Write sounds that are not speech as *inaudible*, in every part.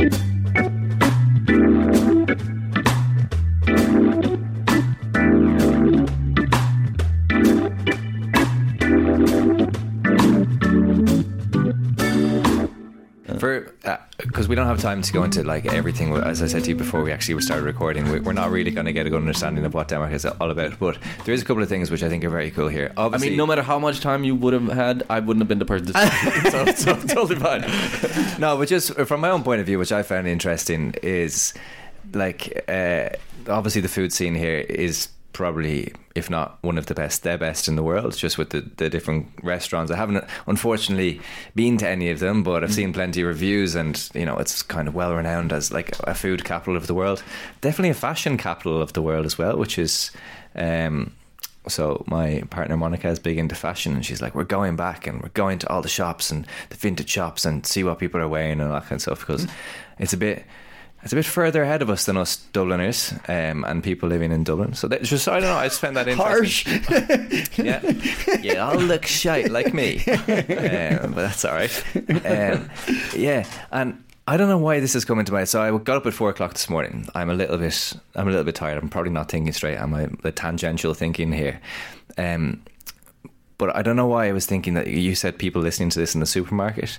For because we don't have time to go into like everything. As I said to you before, we actually started recording. We, we're not really going to get a good understanding of what Denmark is all about. But there is a couple of things which I think are very cool here. I Obviously, mean, no matter how much time you would have had, I wouldn't have been the person to *laughs* so, so totally fine. no, but just from my own point of view, which I found interesting is like uh, obviously the food scene here is probably if not one of the best the best in the world just with the, the different restaurants. I haven't unfortunately been to any of them but i've seen plenty of reviews and you know it's kind of well renowned as like a food capital of the world. Definitely a fashion capital of the world as well which is um so my partner Monica is big into fashion, and she's like, "We're going back and we're going to all the shops and the vintage shops and see what people are wearing and all that kind of stuff because it's a bit." It's a bit further ahead of us than us Dubliners um, and people living in Dublin. So that, just I don't know. I just found that interesting. Harsh. *laughs* Yeah, yeah, I'll look shite like me, um, but that's all right. Um, yeah, and I don't know why this is coming to mind. So I got up at four o'clock this morning. I'm a little bit, I'm a little bit tired. I'm probably not thinking straight. I'm a, a tangential thinking here. Um, but I don't know why I was thinking that you said people listening to this in the supermarket.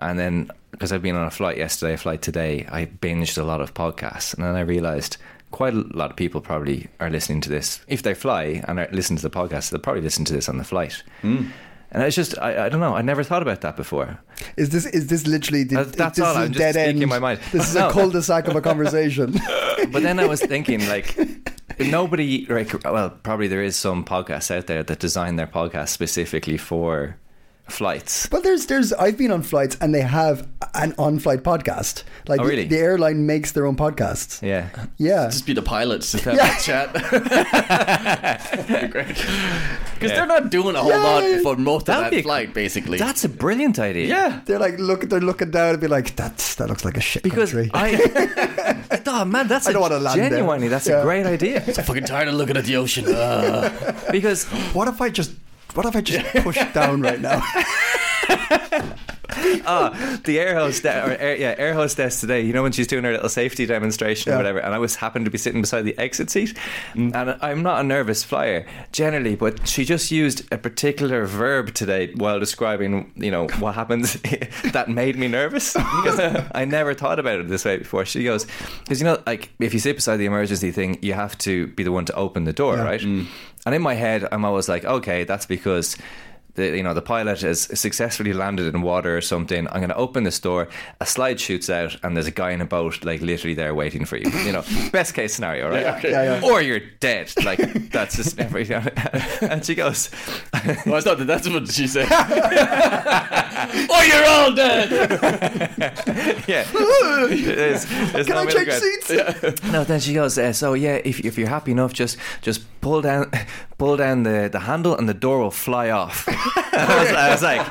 And then, because I've been on a flight yesterday, a flight today, I binged a lot of podcasts. And then I realized quite a lot of people probably are listening to this. If they fly and are, listen to the podcast, they'll probably listen to this on the flight. Hmm. And it's just, I, I don't know, I never thought about that before. Is this is this literally the, That's- that's this all, I'm just dead speaking end? my mind. This is No. a cul-de-sac of a conversation. *laughs* But then I was thinking, like, *laughs* nobody, like, well, probably there is some podcasts out there that design their podcast specifically for flights. But there's there's I've been on flights and they have an on-flight podcast. Like Oh, the- really? the, airline makes their own podcasts. Yeah. Yeah. Just be the pilots, just have Yeah. that chat. *laughs* Great. Because Yeah. they're not doing a whole Yeah. lot for most of That'd that be a- flight, basically. That's a brilliant idea. yeah. They're like look they're looking down and be like, That's that looks like a shit Because country. I, I *laughs* man, that's I a, don't wanna land there. genuinely that's Yeah. a great idea. *laughs* I'm fucking tired of looking at the ocean. Uh. because what if I just what if I just push *laughs* down right now? *laughs* *laughs* Ah, the air hostess, or air, yeah, air hostess today. You know when she's doing her little safety demonstration or whatever, and I was happened to be sitting beside the exit seat, and I'm not a nervous flyer generally, but she just used a particular verb today while describing, you know, what happens *laughs* that made me nervous *laughs* because I never thought about it this way before. She goes, because you know, like if you sit beside the emergency thing, you have to be the one to open the door, right? Mm. And in my head, I'm always like, okay, that's because the you know the pilot has successfully landed in water or something. I'm going to open this door. A slide shoots out, and there's a guy in a boat, like literally there waiting for you. *laughs* You know, best case scenario, right? Yeah, okay. Yeah, yeah. Or you're dead. Like that's just *laughs* never. *laughs* and she goes, Well, I thought that that's what she said. oh, you're all dead. yeah. There's- there's Can no I change ground. seats? No, then she goes. Uh, so yeah, if if you're happy enough, just just pull down *laughs* pull down the, the handle and the door will fly off. *laughs* I, was, I was like,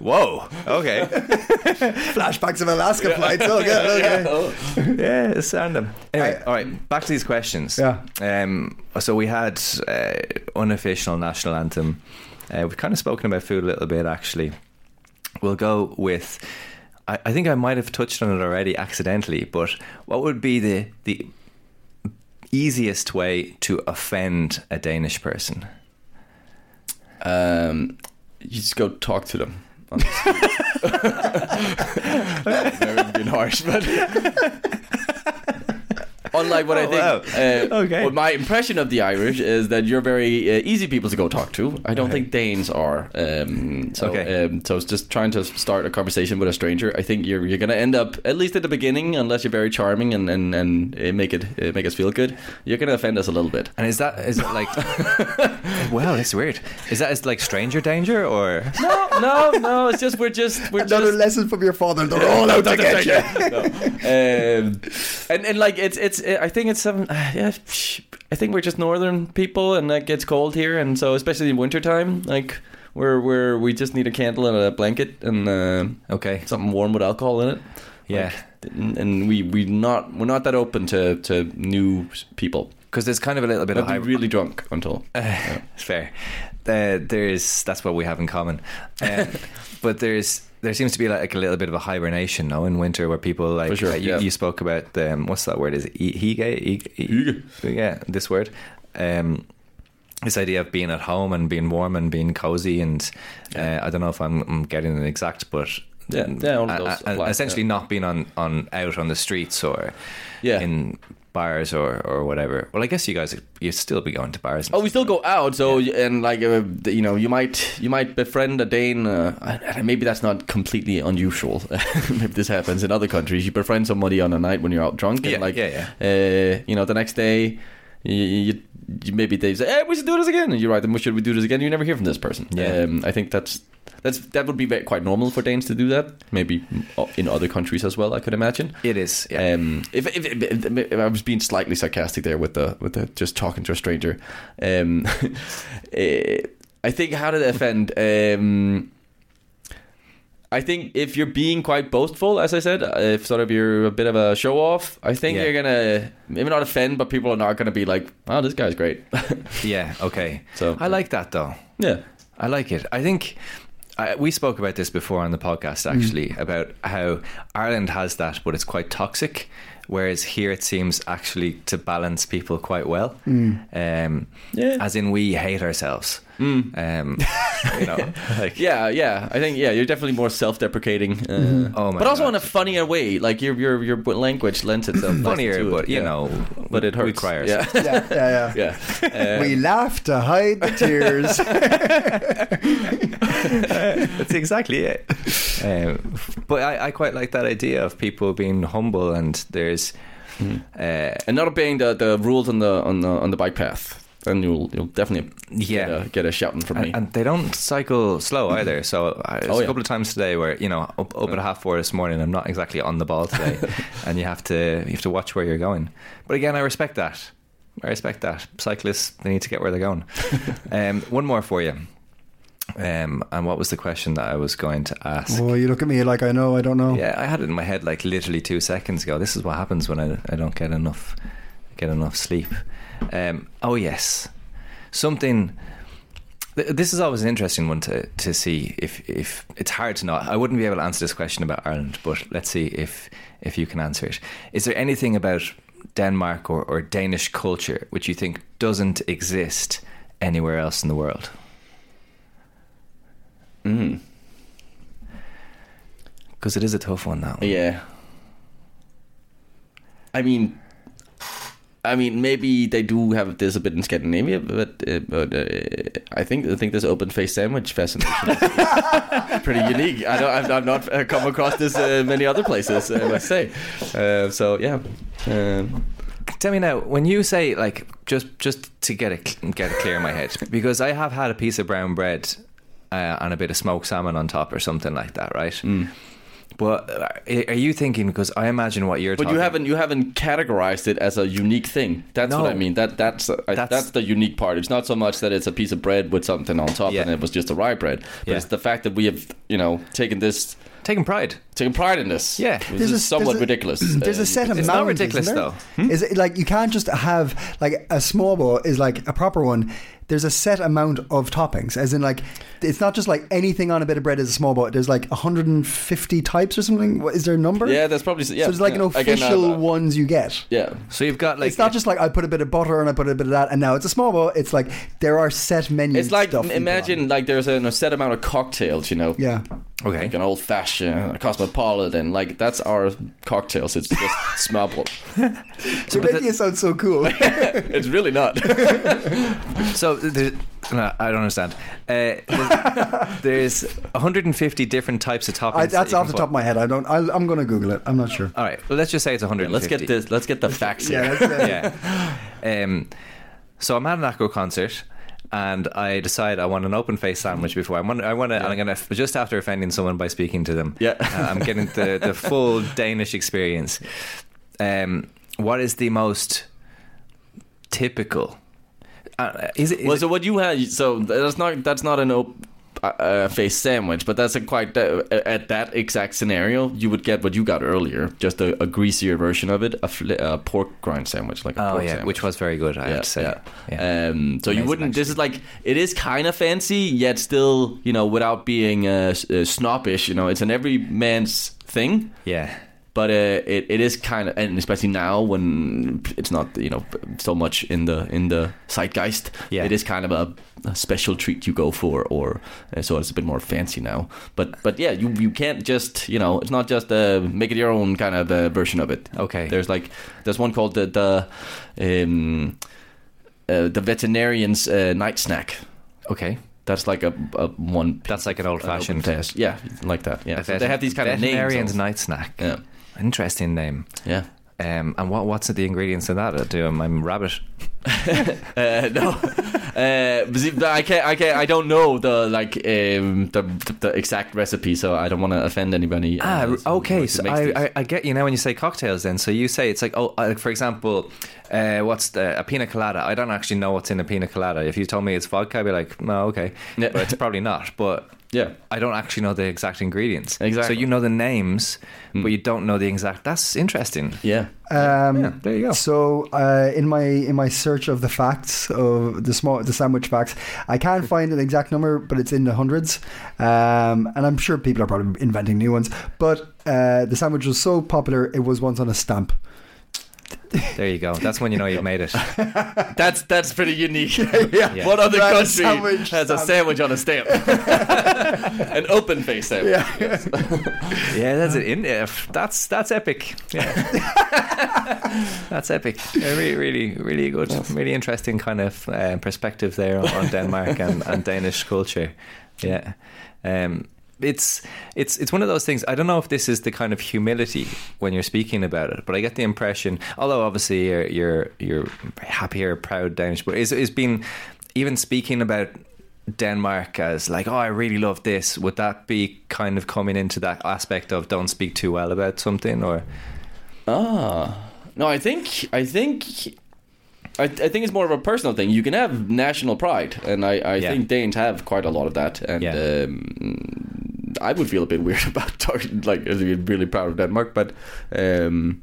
whoa, okay, *laughs* Flashbacks of Alaska flights. Oh, good. Okay. yeah, it's random. Anyway, I- all right, back to these questions. Yeah. Um. So we had uh, unofficial national anthem. Uh, we've kind of spoken about food a little bit, actually. We'll go with. I, I think I might have touched on it already accidentally, but what would be the the easiest way to offend a Danish person? Um, you just go talk to them. on the street. Never been harsh, but unlike what I Oh, think. wow. Uh, Okay. Well, my impression of the Irish is that you're very uh, easy people to go talk to. I don't think Danes are. Um, so, Okay. um, so it's just trying to start a conversation with a stranger. I think you're you're going to end up at least at the beginning, unless you're very charming and and and uh, make it uh, make us feel good. You're going to offend us a little bit. And is that is it like? *laughs* wow, that's weird. Is that is like stranger danger or? No, no, no. It's just we're just we're Another just. lesson from your father. They're *laughs* all out to get you. um, and and like it's it's I think it's some *sighs* yeah I think we're just northern people and it gets cold here and so especially in wintertime like we're we're we just need a candle and a blanket and uh, Okay. something warm with alcohol in it Yeah. Like, and, we we not we're not that open to to new people Because there's kind of a little bit of be really drunk until It's *laughs* Fair. Uh, there's that's what we have in common. *laughs* Uh, but there's there seems to be like a little bit of a hibernation now in winter where people like For sure, you, yeah. you spoke about the um, what's that word? Is it hygge? E- E- yeah this word. Um this idea of being at home and being warm and being cozy and uh, I don't know if I'm, I'm getting it exact but Yeah, yeah, all of those uh, apply, essentially not being on, on out on the streets or Yeah. in bars or, or whatever well I guess you guys you'd still be going to bars and Oh, we still go out. So and like uh, you know, you might you might befriend a Dane. Uh, and maybe that's not completely unusual. *laughs* maybe this happens in other countries. You befriend somebody on a night when you're out drunk, and Yeah, like yeah, Uh, you know, the next day. You, you, you maybe they say, "Hey, we should do this again," and you're right. Then should we do this again? You never hear from this person. Yeah. um, I think that's that's that would be very, quite normal for Danes to do that. Maybe in other countries as well. I could imagine. it is yeah. Um, if, if, if, if I was being slightly sarcastic there with the with the just talking to a stranger, um, *laughs* eh, I think how did it offend? Um, I think if you're being quite boastful, as I said, uh, if sort of you're a bit of a show off, I think Yeah. you're gonna maybe not offend, but people are not gonna be like, "Oh, this guy's great." *laughs* Yeah. Okay. So- I like that though. yeah, I like it. I think I, we spoke about this before on the podcast actually about how Ireland has that, but it's quite toxic. Whereas here it seems actually to balance people quite well. Um, Yeah. As in, we hate ourselves. Um, you know, *laughs* like yeah, yeah. I think yeah, you're definitely more self-deprecating, uh, Oh my but also God. in a funnier way. Like your your your language lends itself funnier, to it, but you yeah. know, but it hurts. we cry yeah. ourselves. Yeah, yeah, yeah. yeah. *laughs* Uh, we laugh to hide the tears. *laughs* *laughs* That's exactly it. Um, but I, I quite like that idea of people being humble and there's. Uh, and not obeying the, the rules on the on the on the bike path, then you'll you'll definitely Yeah. get a, get a shouting from me. And, and they don't cycle slow either. So I, there's Oh, a yeah. couple of times today where you know up, up at half four this morning, I'm not exactly on the ball today, *laughs* and you have to you have to watch where you're going. But again, I respect that. I respect that. Cyclists they need to get where they're going. *laughs* um, one more for you. Um, and what was the question that I was going to ask? oh, you look at me like I know, I don't know. Yeah, I had it in my head like literally two seconds ago. This is what happens when I, I don't get enough get enough sleep. Um, oh yes, something. th- This is always an interesting one to, to see if if it's hard to know. I wouldn't be able to answer this question about Ireland, but let's see if if you can answer it. Is there anything about Denmark or, or Danish culture which you think doesn't exist anywhere else in the world? Mm. Because it is a tough one now. Yeah. I mean, I mean, maybe they do have this a bit in Scandinavia, but uh, but uh, I think I think this open face sandwich fascination is *laughs* pretty unique. I don't, I've, I've not uh, come across this uh, many other places. I must say. Uh, so yeah. Um, Tell me now, when you say like just just to get it get it clear in my head, because I have had a piece of brown bread uh, and a bit of smoked salmon on top or something like that, right? But uh, are you thinking? Because I imagine what you're. Talking. But talking, you haven't you haven't categorized it as a unique thing. That's No. what I mean. That that's uh, That's- that's, the unique part. It's not so much that it's a piece of bread with something on top Yeah. and it was just a rye bread, but Yeah. it's the fact that we have you know taken this taking pride. taken pride in this. Yeah. this is somewhat there's a- ridiculous. *clears throat* There's Uh, a set of It's amount. not ridiculous, isn't there? though. Hmm? Is it like you can't just have like a smørrebrød is like a proper one. There's a set amount of toppings, as in like it's not just like anything on a bit of bread is a smørrebrød. There's like 150 types or something. What, is there a number? Yeah, that's probably yeah. so there's like yeah. an official ones you get. Yeah. So you've got like it's not just like I put a bit of butter and I put a bit of that, and now it's a smørrebrød. It's like there are set menus. It's like stuff imagine like there's a, a set amount of cocktails, you know. yeah. Okay. Like an old fashioned, a cosmopolitan, like that's our cocktails. It's just smuggled. You're making it sound so cool. *laughs* It's really not. *laughs* So there's, no, I don't understand. Uh, there's, there's 150 different types of toppings. I, that's you off the top of my head. I don't. I, I'm going to Google it. I'm not sure. All right. Well, let's just say it's 150. let's get this. Let's get the facts here. Yeah. *laughs* Uh, yeah. Um, so I'm at an Acro concert. And I decide I want an open face sandwich before I want. I want to. I'm gonna just after offending someone by speaking to them. Yeah. uh, I'm getting the the *laughs* full Danish experience. Um, what is the most typical? Uh, is it? Is Well, it- so what you had, so that's not that's not an op- uh, face sandwich, but that's a quite uh, at that exact scenario, you would get what you got earlier, just a, a greasier version of it, a, fl- a pork grind sandwich, like a oh pork yeah, sandwich. which was very good. I have to say. yeah. Yeah. Um, so you wouldn't. This is like it is kind of fancy, yet still, you know, without being uh, uh, snobbish. You know, it's an every man's thing. yeah. But uh, it it is kind of, and especially now when it's not you know so much in the in the zeitgeist. Yeah. it is kind of a, a special treat you go for, or uh, so it's a bit more fancy now. But but yeah, you you can't just you know it's not just uh, make it your own kind of uh, version of it. Okay. there's like there's one called the the um, uh, the veterinarian's uh, night snack. Okay. That's like a, a one. That's like an old fashioned. test. Yeah, like that. Yeah, so they have these kind of names. veterinarian's night snack. Yeah, Interesting name. yeah. Um, and what what's the ingredients in that? Do I'm rabbit. *laughs* Uh, no, uh, but see, but I can't. I can't. I don't know the like um, the the exact recipe, so I don't want to offend anybody. uh, Ah, so- okay. So I. I, I get you now when you say cocktails. Then, so you say it's like, oh, uh, for example, uh, what's the, a pina colada? I don't actually know what's in a pina colada. If you told me it's vodka, I'd be like, no, okay, Yeah. but it's probably not. But yeah, I don't actually know the exact ingredients. Exactly. So you know the names, but you don't know the exact. That's interesting. yeah. Um, Yeah, there you go. So uh, in my in my search of the facts of the small the sandwich facts, I can't find an exact number, but it's in the hundreds. Um, and I'm sure people are probably inventing new ones. But uh, the sandwich was so popular, it was once on a stamp. There you go. That's when you know you've made it. *laughs* That's that's pretty unique. *laughs* Yeah. What other Right, country sandwich has a sandwich on a stamp? *laughs* An open face sandwich. Yes. Yeah, that's it. In, uh, that's that's epic. Yeah. that's epic. Yeah, really, really, really good. Really interesting kind of uh, perspective there on, on Denmark and, and Danish culture. Yeah. Um, it's it's it's one of those things. I don't know if this is the kind of humility when you're speaking about it, but I get the impression. Although obviously you're you're you're happier, proud Danish, but is is being even speaking about Denmark as like, oh, I really love this. Would that be kind of coming into that aspect of don't speak too well about something, or Ah, no, I think I think I, I think it's more of a personal thing. You can have national pride, and I, I Yeah. think Danes have quite a lot of that. And Yeah. um, I would feel a bit *laughs* weird about talking like as being really proud of Denmark, but um,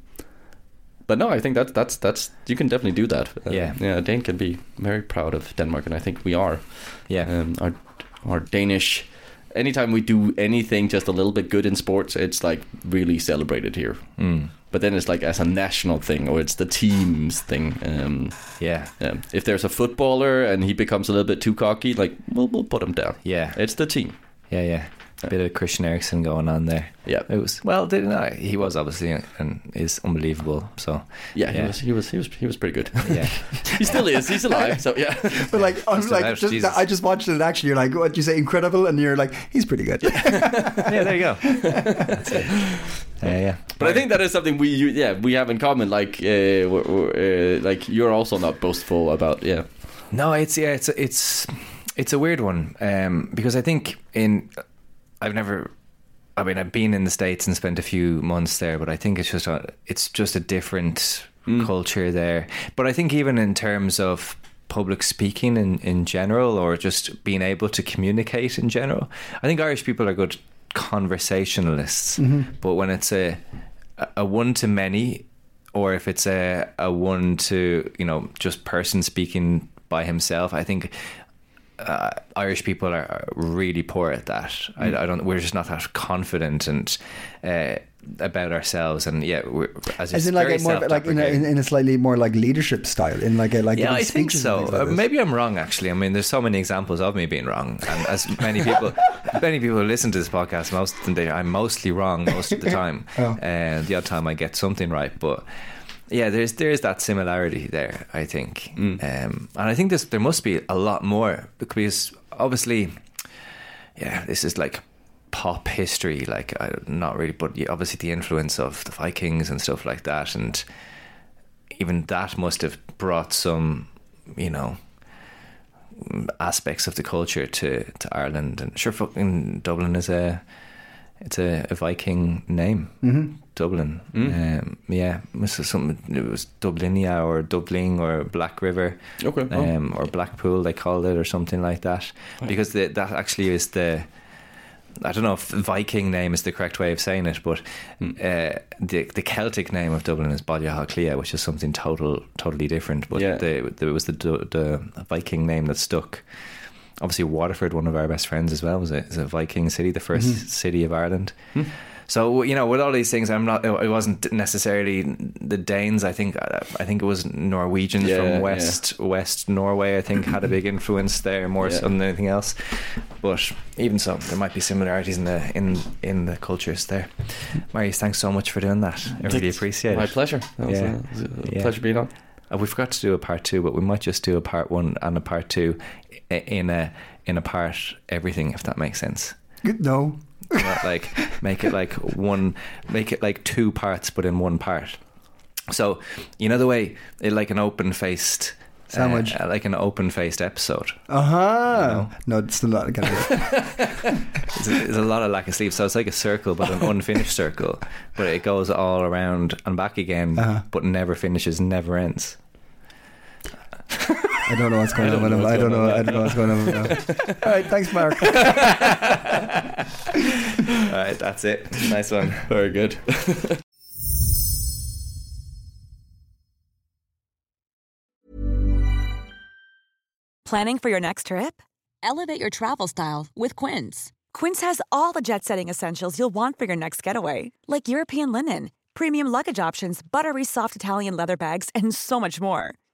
but no, I think that's that's that's you can definitely do that. Uh, Yeah. yeah, Dane can be very proud of Denmark, and I think we are. yeah, Um, our our Danish. Anytime we do anything just a little bit good in sports, it's like really celebrated here. mm, But then it's like as a national thing, or it's the team's thing. Um, yeah. If there's a footballer and he becomes a little bit too cocky, like we'll we'll put him down. yeah, It's the team. yeah, yeah. A bit of Christian Eriksen going on there. Yeah, It was well, didn't I? He was obviously and is unbelievable. So yeah. He was he was he was he was pretty good. yeah, *laughs* he still is. He's alive. So yeah. *laughs* But like, I'm Just like, about, just, Jesus. I just watched it in action. You're like, what you say, incredible, and you're like, he's pretty good. yeah. *laughs* There you go. That's it. Yeah, yeah. But I think that is something we you, yeah we have in common. Like uh, we're, we're, uh, like you're also not boastful about yeah No, it's yeah, it's it's it's a weird one um, because I think in I've never I mean, I've been in the states and spent a few months there, but I think it's just a, it's just a different mm. culture there. But I think even in terms of public speaking in, in general, or just being able to communicate in general, I think Irish people are good conversationalists. Mm-hmm. But when it's a a one to many, or if it's a a one to you know just person speaking by himself, I think uh, Irish people are, really poor at that. I, I don't. We're just not that confident and uh, about ourselves. And yeah, we're, as, As in, like a more like in a, in, a slightly more like leadership style, in like a like yeah, I think so. like Uh, maybe I'm wrong. Actually, I mean, there's so many examples of me being wrong, and as many people, *laughs* many people who listen to this podcast, most of the day, I'm mostly wrong most of the *laughs* time. Oh. And the odd time I get something right, but yeah, there's there's that similarity there. I think, um, and I think this there must be a lot more because obviously, yeah, this is like pop history, like I, not really, but obviously the influence of the Vikings and stuff like that, and even that must have brought some, you know, aspects of the culture to, to Ireland. And sure, fucking Dublin is a it's a, a Viking name. Mm-hmm. Dublin. Um, yeah, it was something. It was Dublinia or Dublin or Black River. Okay. Oh. Um, or Blackpool, they called it, or something like that, because the, that actually is the. I don't know if Viking name is the correct way of saying it, but Hmm. uh, the the Celtic name of Dublin is Baile Átha Cliath, which is something total totally different. But Yeah. the, the, it was the, the Viking name that stuck. Obviously, Waterford, one of our best friends as well, was a, a Viking city, the 1st Mm-hmm. city of Ireland. Hmm. So you know, with all these things, I'm not. It wasn't necessarily the Danes. I think. I think it was Norwegians Yeah, from yeah. West West Norway. I think had a big influence there more Yeah. so than anything else. But even so, there might be similarities in the in in the cultures there. Marius, thanks so much for doing that. I really appreciate My it. My pleasure. That was, a Yeah. pleasure being on. Uh, we forgot to do a part two, but we might just do a part one and a part two in a in a part everything, if that makes sense. Good no. *laughs* Not like make it like one, make it like two parts, but in one part. So you know the way, it, like an open faced Sandwich. uh, like an open faced episode. Uh huh. No. No, it's still not gonna. There's *laughs* a, there's a lot of lack of sleep, so it's like a circle, but an unfinished circle. But it goes all around and back again, Uh-huh. but never finishes, never ends. I don't know what's going on with him. I don't know. I don't know what's going on with him. *laughs* All right, thanks, Mark. *laughs* All right, that's it. Nice one. Very good. Planning for your next trip? Elevate your travel style with Quince. Quince has all the jet setting essentials you'll want for your next getaway, like European linen, premium luggage options, buttery soft Italian leather bags, and so much more.